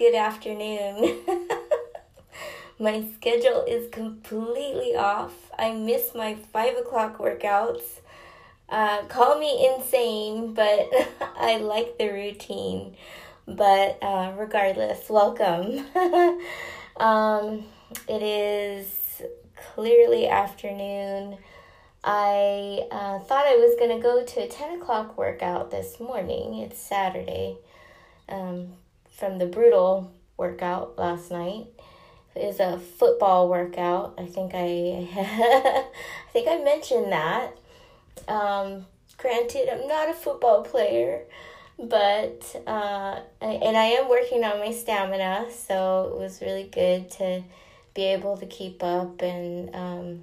good afternoon. my schedule is completely off. I miss my five o'clock workouts. Uh, call me insane, but I like the routine. But uh, regardless, welcome. um, it is clearly afternoon. I uh, thought I was going to go to a 10 o'clock workout this morning. It's Saturday. Um, from the brutal workout last night is a football workout. I think I I think I mentioned that. Um, granted, I'm not a football player, but uh, and I am working on my stamina, so it was really good to be able to keep up and um,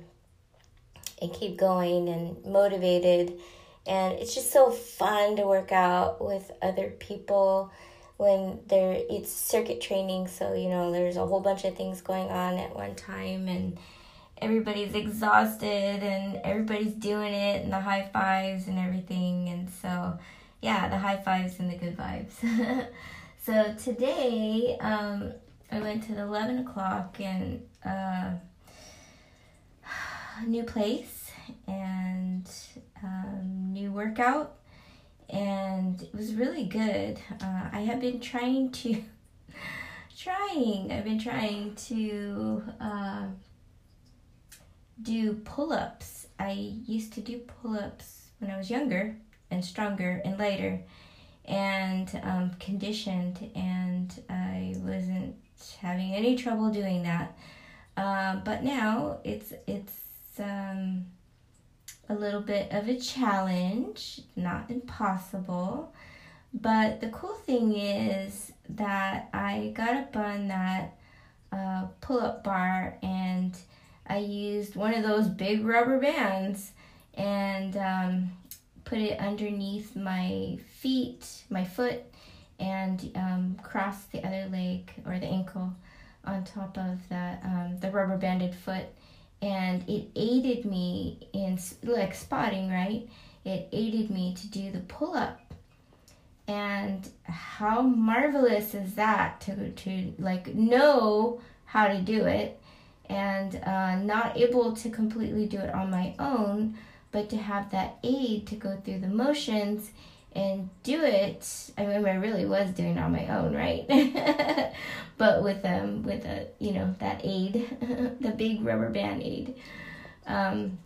and keep going and motivated. And it's just so fun to work out with other people when there it's circuit training so you know there's a whole bunch of things going on at one time and everybody's exhausted and everybody's doing it and the high fives and everything and so yeah the high fives and the good vibes. So today um, i went to the 11 o'clock and uh, new place and um, new workout and it was really good. Uh, I have been trying to, trying, I've been trying to uh, do pull ups. I used to do pull ups when I was younger and stronger and lighter and um, conditioned, and I wasn't having any trouble doing that. Uh, but now it's it's um, a little bit of a challenge, not impossible. But the cool thing is that I got up on that uh, pull up bar and I used one of those big rubber bands and um, put it underneath my feet, my foot, and um, cross the other leg or the ankle on top of that um, the rubber banded foot and it aided me in like spotting right? It aided me to do the pull-up. And how marvelous is that to to like know how to do it and uh, not able to completely do it on my own but to have that aid to go through the motions and do it. I mean, I really was doing it on my own, right? but with um with a you know that aid, the big rubber band aid, um,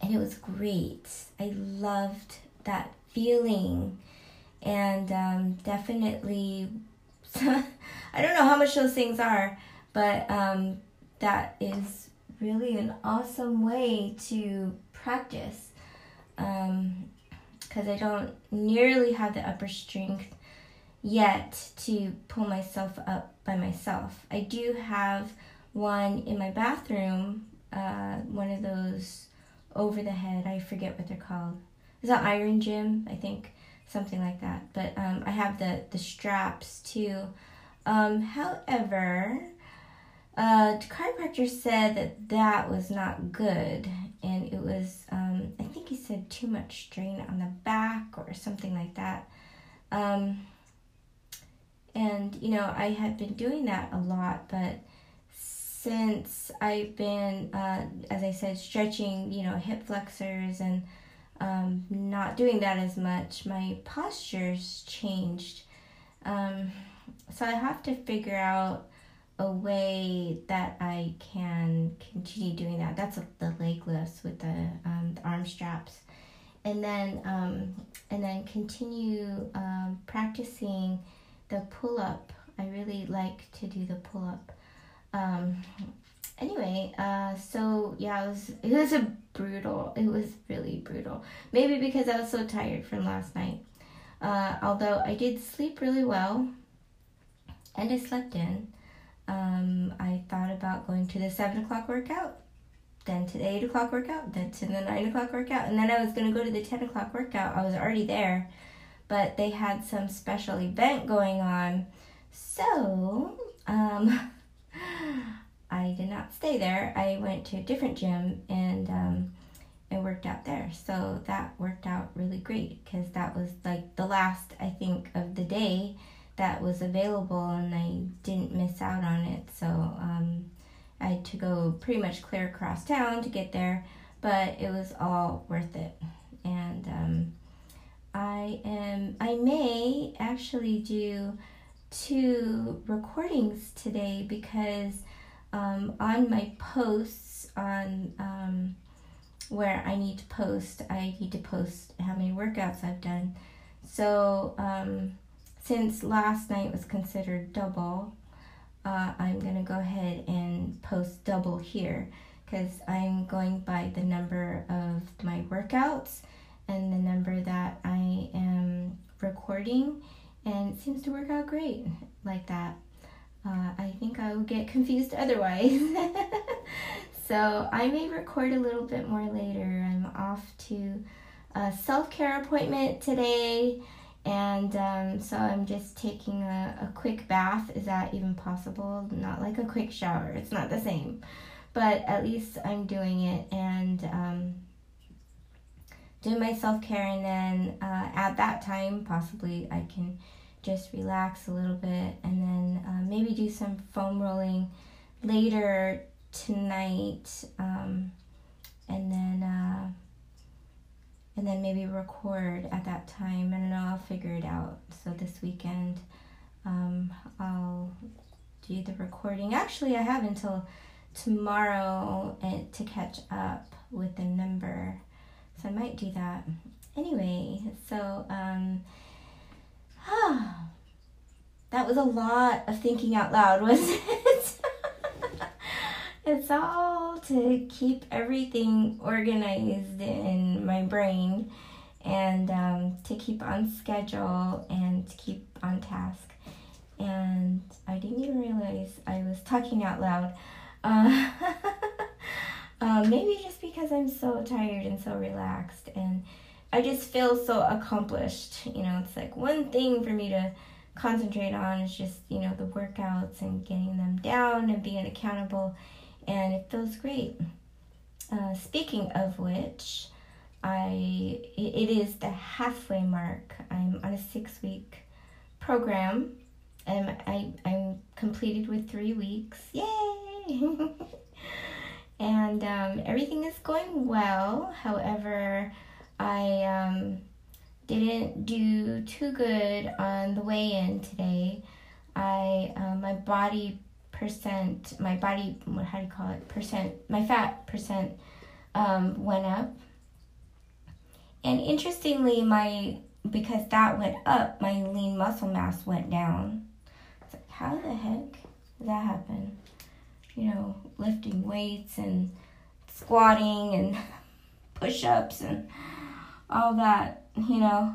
and it was great. I loved that feeling, and um, definitely. I don't know how much those things are, but um, that is really an awesome way to practice. Um, because I don't nearly have the upper strength yet to pull myself up by myself. I do have one in my bathroom, uh, one of those over the head. I forget what they're called. Is that Iron Gym? I think something like that. But um, I have the the straps too. Um, however, uh, the chiropractor said that that was not good, and it was um, I think he said too much strain on the back or something like that. Um, and you know I had been doing that a lot, but since I've been, uh, as I said, stretching, you know, hip flexors and um, not doing that as much, my posture's changed. Um, so I have to figure out a way that I can continue doing that. That's the leg lifts with the, um, the arm straps, and then um, and then continue um, practicing the pull up. I really like to do the pull up. Um, anyway, uh, so yeah, it was it was a brutal. It was really brutal. Maybe because I was so tired from last night. Uh, although I did sleep really well, and I slept in um, I thought about going to the 7 o'clock workout, then to the 8 o'clock workout, then to the 9 o'clock workout, and then I was going to go to the 10 o'clock workout. I was already there, but they had some special event going on. So, um, I did not stay there. I went to a different gym and um, I worked out there. So that worked out really great because that was like the last, I think, of the day that was available and I didn't miss out on it. So um, I had to go pretty much clear across town to get there, but it was all worth it. And um, I am I may actually do two recordings today because um, on my posts on um, where I need to post, I need to post how many workouts I've done. So um, since last night was considered double, uh, I'm gonna go ahead and post double here because I'm going by the number of my workouts and the number that I am recording, and it seems to work out great like that. Uh, I think I will get confused otherwise. so I may record a little bit more later. I'm off to a self care appointment today and um, so I'm just taking a, a quick bath. Is that even possible? Not like a quick shower, it's not the same. But at least I'm doing it and um, doing my self care, and then uh, at that time, possibly I can just relax a little bit and then uh, maybe do some foam rolling later tonight. Um, and then. Uh, and then maybe record at that time. I don't know, I'll figure it out. So this weekend, um, I'll do the recording. Actually, I have until tomorrow eh, to catch up with the number. So I might do that. Anyway, so um, that was a lot of thinking out loud, wasn't it? It's all to keep everything organized in my brain and um, to keep on schedule and to keep on task. And I didn't even realize I was talking out loud. Uh, uh, maybe just because I'm so tired and so relaxed, and I just feel so accomplished. You know, it's like one thing for me to concentrate on is just, you know, the workouts and getting them down and being accountable and it feels great. Uh, speaking of which, I it is the halfway mark. I'm on a six week program, and I I'm completed with three weeks. Yay! and um, everything is going well. However, I um, didn't do too good on the weigh in today. I uh, my body percent, my body, what, how do you call it, percent, my fat percent um, went up. And interestingly, my, because that went up, my lean muscle mass went down. It's like, how the heck did that happen? You know, lifting weights and squatting and push ups and all that, you know.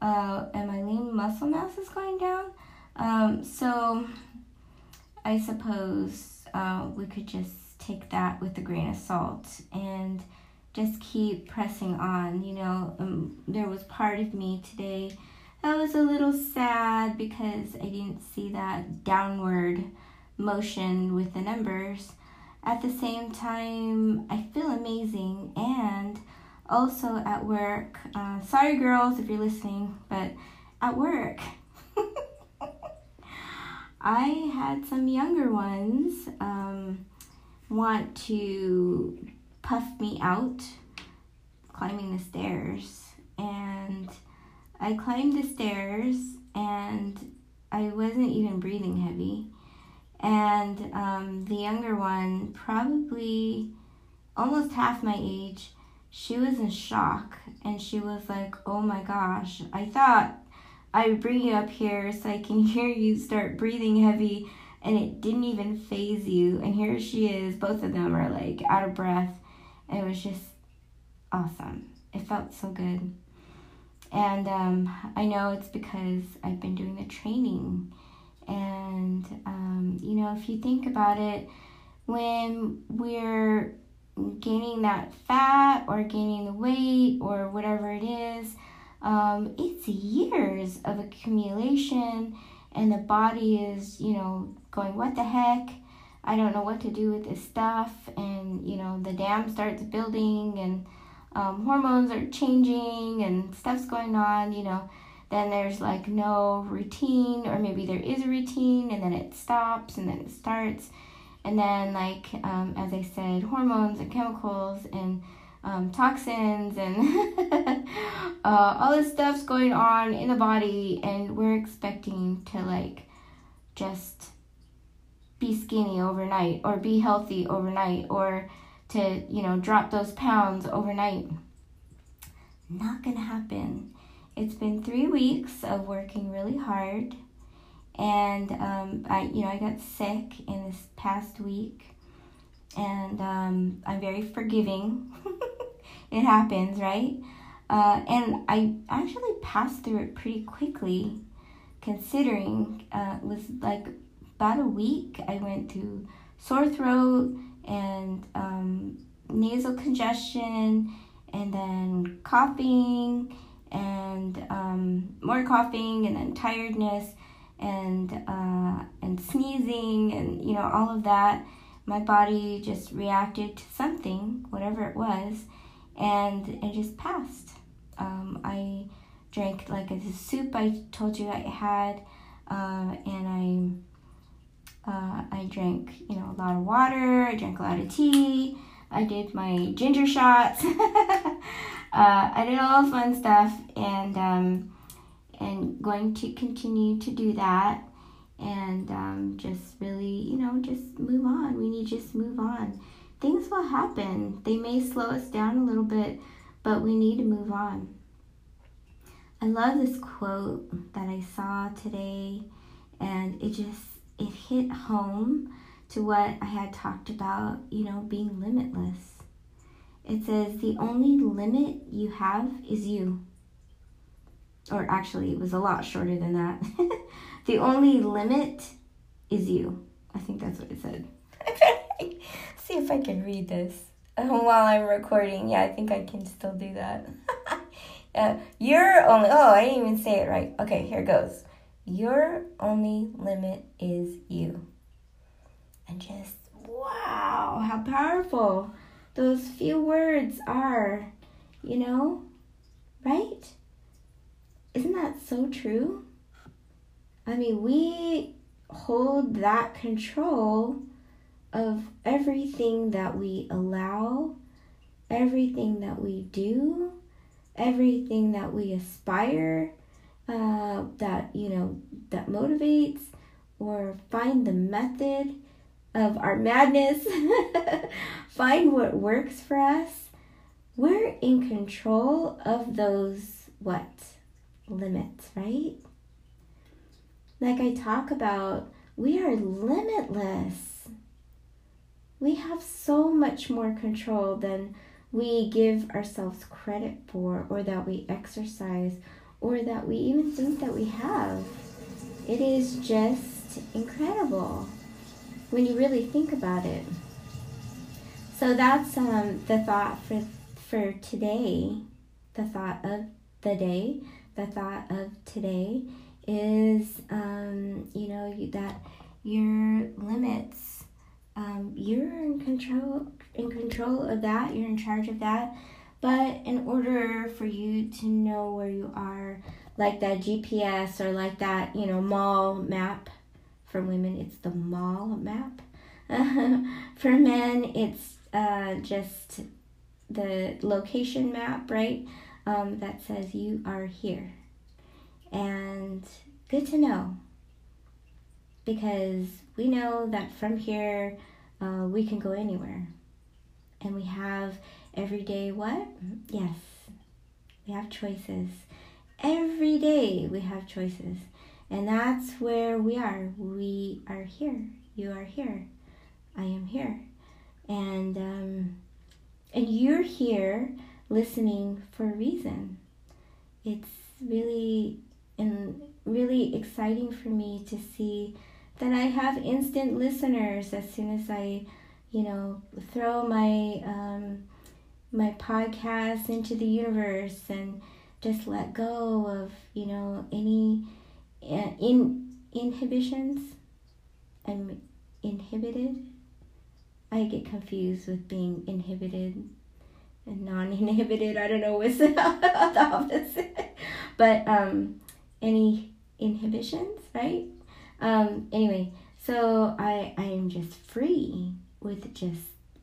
Uh, and my lean muscle mass is going down. Um, so I suppose uh, we could just take that with a grain of salt and just keep pressing on. You know, um, there was part of me today that was a little sad because I didn't see that downward motion with the numbers. At the same time, I feel amazing and also at work. Uh, sorry, girls, if you're listening, but at work. I had some younger ones um, want to puff me out climbing the stairs. And I climbed the stairs and I wasn't even breathing heavy. And um, the younger one, probably almost half my age, she was in shock and she was like, Oh my gosh, I thought I bring you up here so I can hear you start breathing heavy and it didn't even faze you. And here she is, both of them are like out of breath. It was just awesome. It felt so good. And um, I know it's because I've been doing the training. And, um, you know, if you think about it, when we're gaining that fat or gaining the weight or whatever it is, um, it's years of accumulation, and the body is, you know, going, What the heck? I don't know what to do with this stuff. And, you know, the dam starts building, and um, hormones are changing, and stuff's going on, you know. then there's like no routine, or maybe there is a routine and then it stops and then it starts. And then, like, um, as I said, hormones and chemicals and um, toxins and uh, all this stuff's going on in the body, and we're expecting to, like, just be skinny overnight or be healthy overnight or to, you know, drop those pounds overnight. Not gonna happen. It's been three weeks of working really hard, and um, I, you know, I got sick in this past week, and um, I'm very forgiving. it happens, right? Uh, and I actually passed through it pretty quickly, considering uh, it was like about a week. I went through sore throat and um, nasal congestion, and then coughing, and um, more coughing, and then tiredness, and uh, and sneezing, and you know all of that. My body just reacted to something, whatever it was, and it just passed. Um, I drank like a soup I told you I had, uh, and I uh, I drank, you know, a lot of water. I drank a lot of tea. I did my ginger shots. uh, I did all the fun stuff, and um, and going to continue to do that, and um, just really, you know, just move on. We need to just move on. Things will happen. They may slow us down a little bit, but we need to move on. I love this quote that I saw today, and it just it hit home to what I had talked about, you know, being limitless. It says, the only limit you have is you. Or actually, it was a lot shorter than that. the only limit is you. I think that's what it said. See if I can read this while I'm recording. Yeah, I think I can still do that. uh, you're only, oh, I didn't even say it right. Okay, here goes. Your only limit is you. And just, wow, how powerful those few words are, you know? Right? Isn't that so true? I mean, we hold that control of everything that we allow, everything that we do, everything that we aspire uh, that you know that motivates or find the method of our madness find what works for us we're in control of those what? Limits right? Like i talk about we are limitless we have so much more control than we give ourselves credit for or that we exercise or that we even think that we have. It is just incredible when you really think about it. So that's um, the thought for for today. The thought of the day. The thought of today is um, you know that your limits. Um, you're in control in control of that. You're in charge of that. But in order for you to know where you are, like that GPS or like that, you know, mall map for women, it's the mall map. for men, it's uh, just the location map, right? Um, that says you are here. And good to know because we know that from here uh, we can go anywhere. And we have Every day, what? Yes, we have choices. Every day we have choices. And that's where we are. We are here. You are here. I am here. And um, and you're here listening for a reason. It's really and really exciting for me to see that I have instant listeners as soon as I, you know, throw my um, my podcast into the universe and just let go of you know any uh, in inhibitions. I'm inhibited. I get confused with being inhibited and non-inhibited. I don't know what's the opposite. But um any inhibitions, right? Um, anyway, so I I am just free with just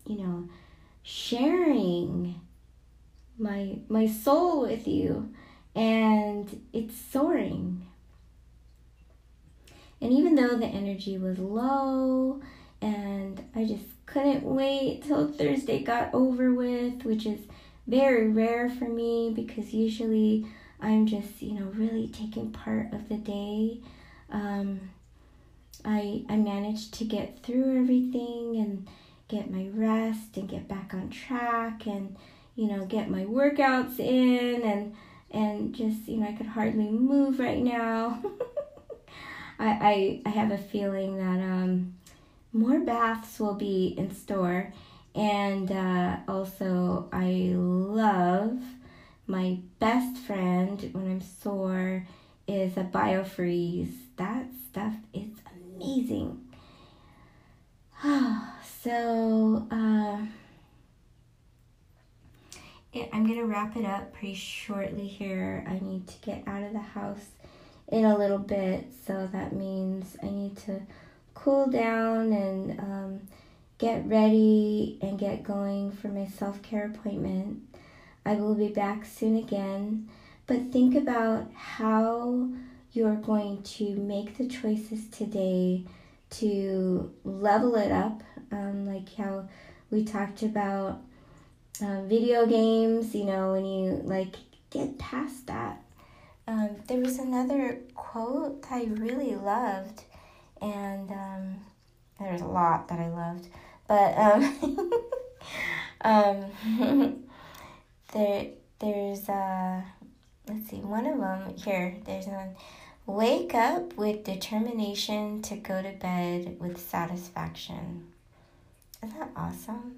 you know sharing my my soul with you. And it's soaring. And even though the energy was low and i just couldn't wait till thursday got over with which is very rare for me because usually i'm just you know really taking part of the day. Um, I, I managed to get through everything and get my rest and get back on track and you know get my workouts in and and just you know I could hardly move right now. I, I I have a feeling that um more baths will be in store and uh, also I love my best friend when I'm sore is a biofreeze. That stuff is amazing. so uh, I'm gonna wrap it up pretty shortly here. I need to get out of the house in a little bit, so that means I need to cool down and um, get ready and get going for my self care appointment. I will be back soon again, but think about how you're going to make the choices today to level it up, um, like how we talked about uh, video games, you know, when you like get past that. Um, there was another quote I really loved, and um, there's a lot that I loved, but um, um, there there's uh, let's see, one of them here. There's one. Wake up with determination to go to bed with satisfaction. Isn't that awesome?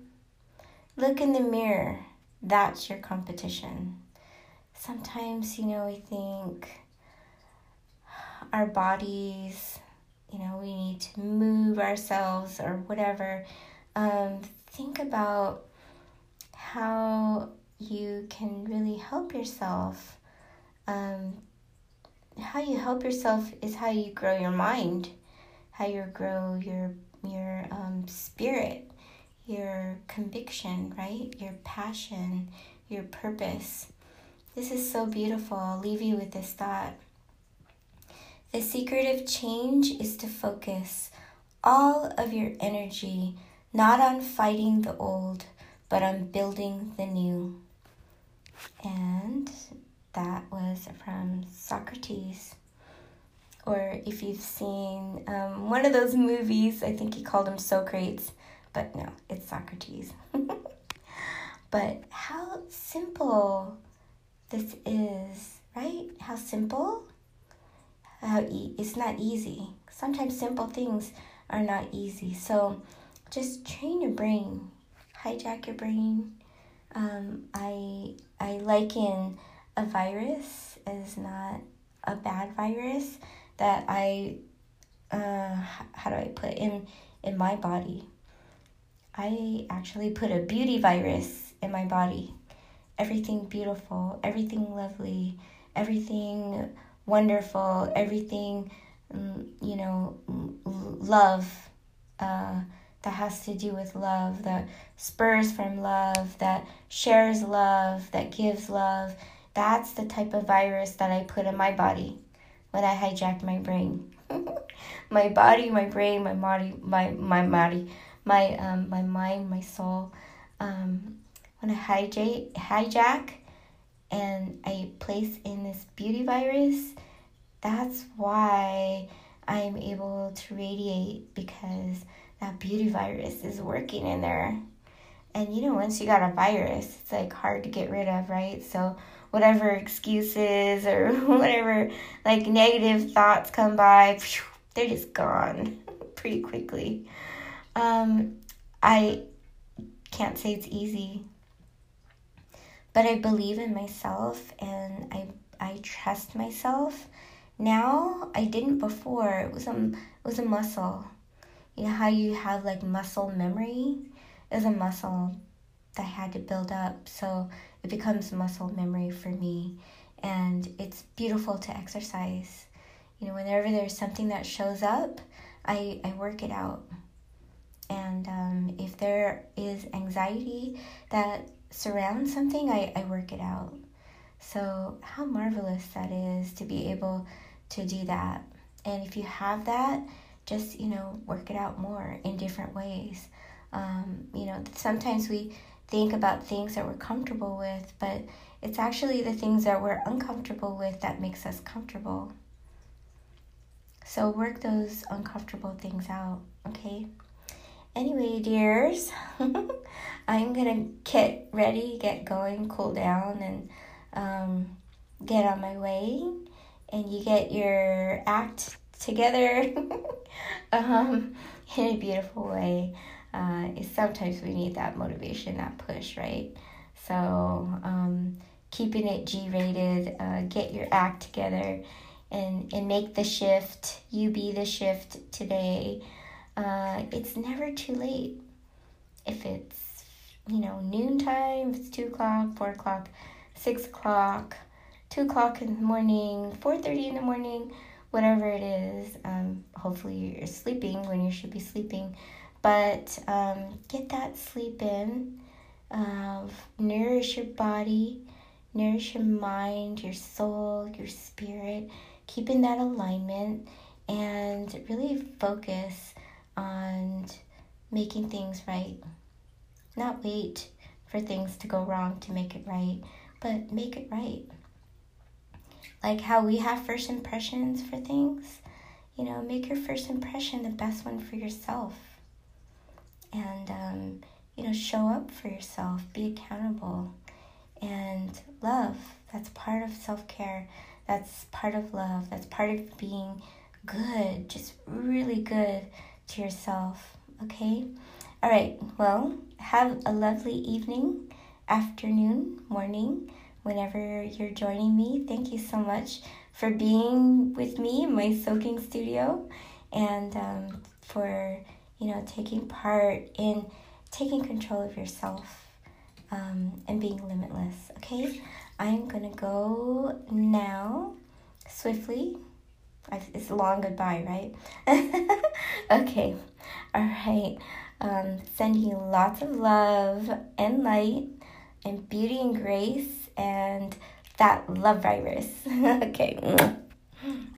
Look in the mirror. That's your competition. Sometimes, you know, we think our bodies, you know, we need to move ourselves or whatever. Um, think about how you can really help yourself um, how you help yourself is how you grow your mind, how you grow your your um, spirit, your conviction, right? Your passion, your purpose. This is so beautiful. I'll leave you with this thought. The secret of change is to focus all of your energy not on fighting the old, but on building the new. And that was from Socrates. Or if you've seen um, one of those movies, I think he called him Socrates, but no, it's Socrates. but how simple this is, right? How simple? How e- it's not easy. Sometimes simple things are not easy. So just train your brain, hijack your brain. Um, I I liken a virus is not a bad virus that I uh, how do I put in in my body. I actually put a beauty virus in my body. Everything beautiful, everything lovely, everything wonderful, everything mm, you know, love uh, that has to do with love, that spurs from love, that shares love, that gives love, that's the type of virus that I put in my body when I hijacked my brain. my body, my brain, my body, my my body, my um my mind, my soul. Um, when I hijack hijack and I place in this beauty virus, that's why I'm able to radiate because that beauty virus is working in there. And you know, once you got a virus, it's like hard to get rid of, right? So whatever excuses or whatever like negative thoughts come by, they're just gone pretty quickly. Um, I can't say it's easy, but I believe in myself and I I trust myself. Now I didn't before. It was a it was a muscle. You know how you have like muscle memory? is a muscle that had to build up. So it becomes muscle memory for me. and it's beautiful to exercise. You know, whenever there's something that shows up, I, I work it out. And um, if there is anxiety that surrounds something, I, I work it out. So, how marvelous that is to be able to do that. And if you have that, just, you know, work it out more in different ways. Um, you know, sometimes we think about things that we're comfortable with, but it's actually the things that we're uncomfortable with that makes us comfortable. So work those uncomfortable things out, okay? Anyway, dears, I'm gonna get ready, get going, cool down, and um, get on my way. And you get your act together um, in a beautiful way. Uh, sometimes we need that motivation, that push, right? So, um, keeping it G rated, uh, get your act together and, and make the shift. You be the shift today. Uh, it's never too late. If it's, you know, noontime, if it's 2 o'clock, 4 o'clock, 6 o'clock, 2 o'clock in the morning, 4.30 in the morning, whatever it is. Um, hopefully you're sleeping when you should be sleeping. But um, get that sleep in. Uh, nourish your body, nourish your mind, your soul, your spirit. Keep in that alignment and really focus on making things right. Not wait for things to go wrong to make it right, but make it right. Like how we have first impressions for things, you know, make your first impression the best one for yourself. And, um, you know, show up for yourself, be accountable, and love. That's part of self care. That's part of love. That's part of being good, just really good to yourself. Okay? All right. Well, have a lovely evening, afternoon, morning, whenever you're joining me. Thank you so much for being with me in my soaking studio and um, for, you know, taking part in taking control of yourself um, and being limitless. Okay? I'm gonna go now swiftly. It's a long goodbye, right? okay. All right. Um, sending you lots of love and light and beauty and grace and that love virus. okay.